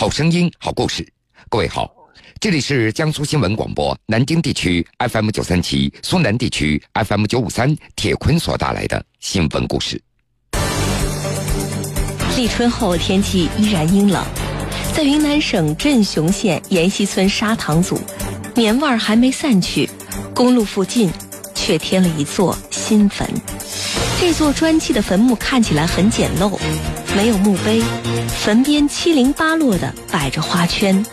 好声音，好故事。各位好，这里是江苏新闻广播南京地区 FM 九三七、苏南地区 FM 九五三，铁坤所带来的新闻故事。立春后天气依然阴冷，在云南省镇雄县沿溪村沙塘组，年味儿还没散去，公路附近却添了一座新坟。这座砖砌的坟墓看起来很简陋，没有墓碑，坟边七零八落的摆着花圈。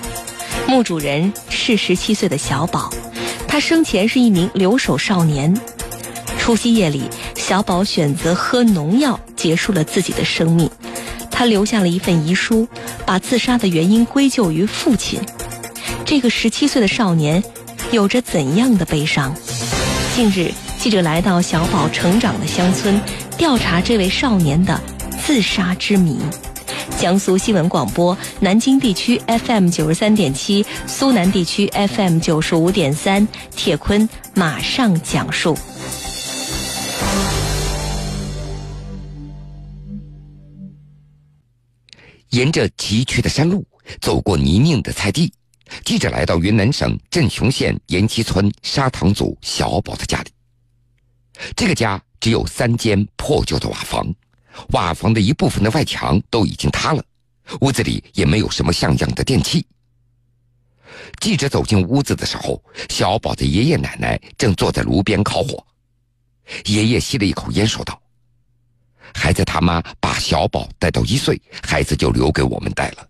墓主人是十七岁的小宝，他生前是一名留守少年。除夕夜里，小宝选择喝农药结束了自己的生命。他留下了一份遗书，把自杀的原因归咎于父亲。这个十七岁的少年有着怎样的悲伤？近日。记者来到小宝成长的乡村，调查这位少年的自杀之谜。江苏新闻广播南京地区 FM 九十三点七，苏南地区 FM 九十五点三，铁坤马上讲述。沿着崎岖的山路，走过泥泞的菜地，记者来到云南省镇雄县延溪村沙塘组小宝的家里。这个家只有三间破旧的瓦房，瓦房的一部分的外墙都已经塌了，屋子里也没有什么像样的电器。记者走进屋子的时候，小宝的爷爷奶奶正坐在炉边烤火。爷爷吸了一口烟，说道：“孩子他妈把小宝带到一岁，孩子就留给我们带了。”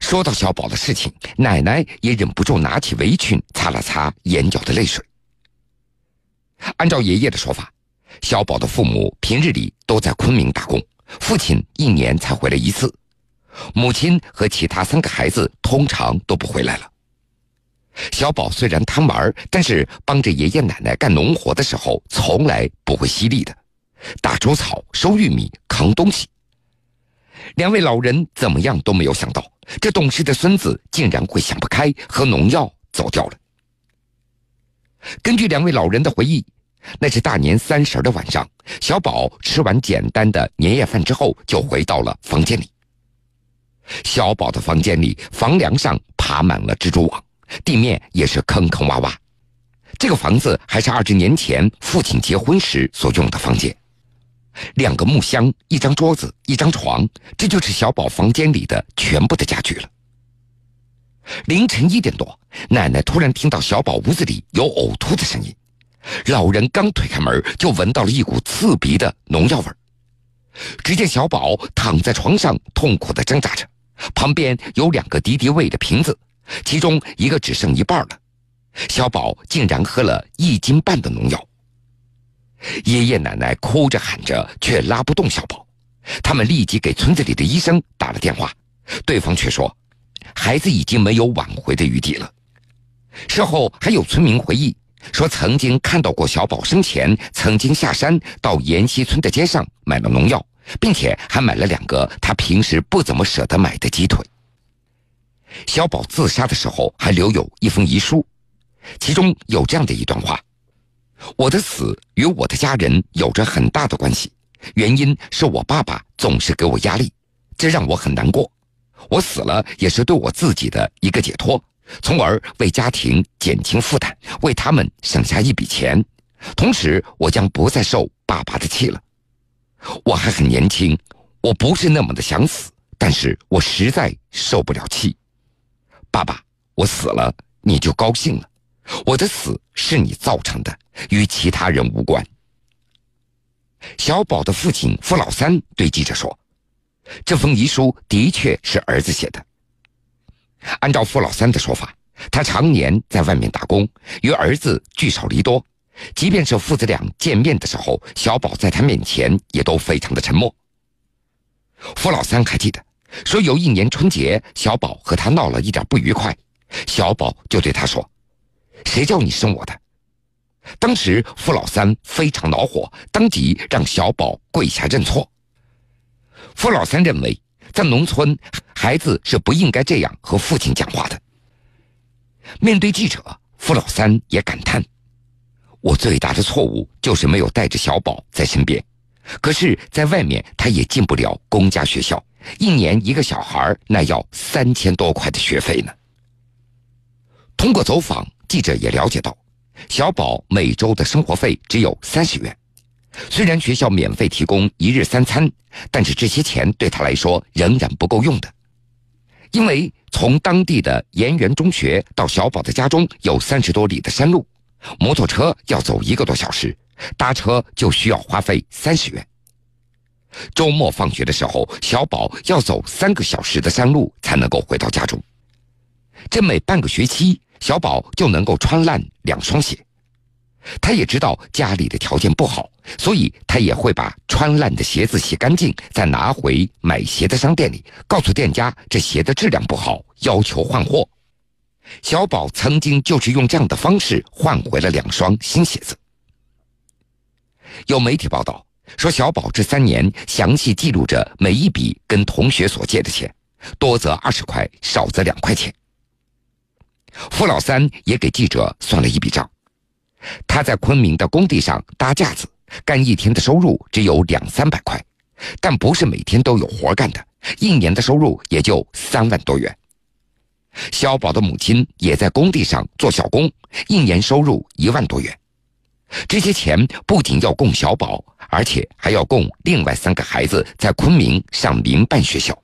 说到小宝的事情，奶奶也忍不住拿起围裙擦了擦眼角的泪水。按照爷爷的说法，小宝的父母平日里都在昆明打工，父亲一年才回来一次，母亲和其他三个孩子通常都不回来了。小宝虽然贪玩，但是帮着爷爷奶奶干农活的时候，从来不会犀利的，打猪草、收玉米、扛东西。两位老人怎么样都没有想到，这懂事的孙子竟然会想不开，喝农药走掉了。根据两位老人的回忆，那是大年三十的晚上，小宝吃完简单的年夜饭之后，就回到了房间里。小宝的房间里，房梁上爬满了蜘蛛网，地面也是坑坑洼洼。这个房子还是二十年前父亲结婚时所用的房间，两个木箱、一张桌子、一张床，这就是小宝房间里的全部的家具了。凌晨一点多，奶奶突然听到小宝屋子里有呕吐的声音，老人刚推开门，就闻到了一股刺鼻的农药味只见小宝躺在床上，痛苦的挣扎着，旁边有两个敌敌畏的瓶子，其中一个只剩一半了。小宝竟然喝了一斤半的农药。爷爷奶奶哭着喊着，却拉不动小宝，他们立即给村子里的医生打了电话，对方却说。孩子已经没有挽回的余地了。事后还有村民回忆说，曾经看到过小宝生前曾经下山到沿溪村的街上买了农药，并且还买了两个他平时不怎么舍得买的鸡腿。小宝自杀的时候还留有一封遗书，其中有这样的一段话：“我的死与我的家人有着很大的关系，原因是我爸爸总是给我压力，这让我很难过。”我死了也是对我自己的一个解脱，从而为家庭减轻负担，为他们省下一笔钱。同时，我将不再受爸爸的气了。我还很年轻，我不是那么的想死，但是我实在受不了气。爸爸，我死了你就高兴了，我的死是你造成的，与其他人无关。小宝的父亲付老三对记者说。这封遗书的确是儿子写的。按照付老三的说法，他常年在外面打工，与儿子聚少离多。即便是父子俩见面的时候，小宝在他面前也都非常的沉默。付老三还记得，说有一年春节，小宝和他闹了一点不愉快，小宝就对他说：“谁叫你生我的？”当时付老三非常恼火，当即让小宝跪下认错。付老三认为，在农村，孩子是不应该这样和父亲讲话的。面对记者，付老三也感叹：“我最大的错误就是没有带着小宝在身边。可是，在外面他也进不了公家学校，一年一个小孩那要三千多块的学费呢。通过走访，记者也了解到，小宝每周的生活费只有三十元。虽然学校免费提供一日三餐，但是这些钱对他来说仍然不够用的，因为从当地的盐源中学到小宝的家中有三十多里的山路，摩托车要走一个多小时。搭车就需要花费三十元。周末放学的时候，小宝要走三个小时的山路才能够回到家中。这每半个学期，小宝就能够穿烂两双鞋。他也知道家里的条件不好，所以他也会把穿烂的鞋子洗干净，再拿回买鞋的商店里，告诉店家这鞋的质量不好，要求换货。小宝曾经就是用这样的方式换回了两双新鞋子。有媒体报道说，小宝这三年详细记录着每一笔跟同学所借的钱，多则二十块，少则两块钱。付老三也给记者算了一笔账，他在昆明的工地上搭架子，干一天的收入只有两三百块，但不是每天都有活干的，一年的收入也就三万多元。小宝的母亲也在工地上做小工，一年收入一万多元。这些钱不仅要供小宝，而且还要供另外三个孩子在昆明上民办学校。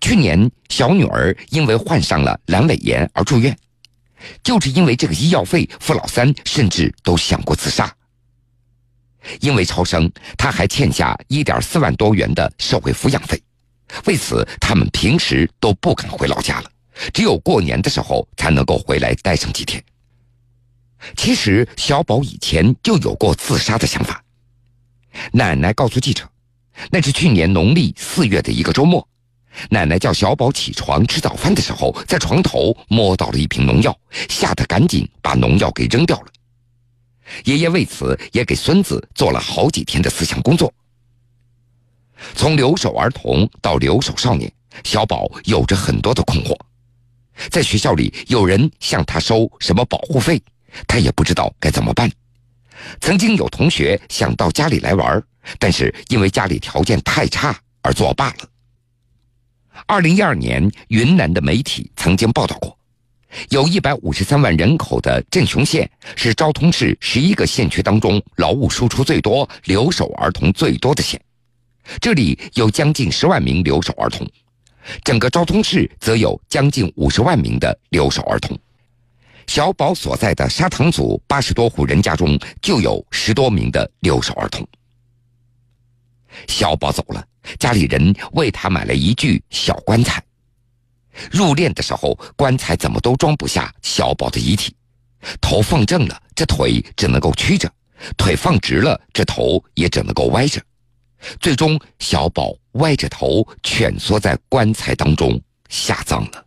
去年小女儿因为患上了阑尾炎而住院，就是因为这个医药费，付老三甚至都想过自杀。因为超生，他还欠下一点四万多元的社会抚养费，为此他们平时都不敢回老家了，只有过年的时候才能够回来待上几天。其实小宝以前就有过自杀的想法。奶奶告诉记者，那是去年农历四月的一个周末，奶奶叫小宝起床吃早饭的时候，在床头摸到了一瓶农药，吓得赶紧把农药给扔掉了。爷爷为此也给孙子做了好几天的思想工作。从留守儿童到留守少年，小宝有着很多的困惑，在学校里有人向他收什么保护费。他也不知道该怎么办。曾经有同学想到家里来玩，但是因为家里条件太差而作罢了。二零一二年，云南的媒体曾经报道过，有一百五十三万人口的镇雄县是昭通市十一个县区当中劳务输出最多、留守儿童最多的县，这里有将近十万名留守儿童，整个昭通市则有将近五十万名的留守儿童。小宝所在的沙塘组八十多户人家中，就有十多名的留守儿童。小宝走了，家里人为他买了一具小棺材。入殓的时候，棺材怎么都装不下小宝的遗体。头放正了，这腿只能够曲着；腿放直了，这头也只能够歪着。最终，小宝歪着头蜷缩在棺材当中下葬了。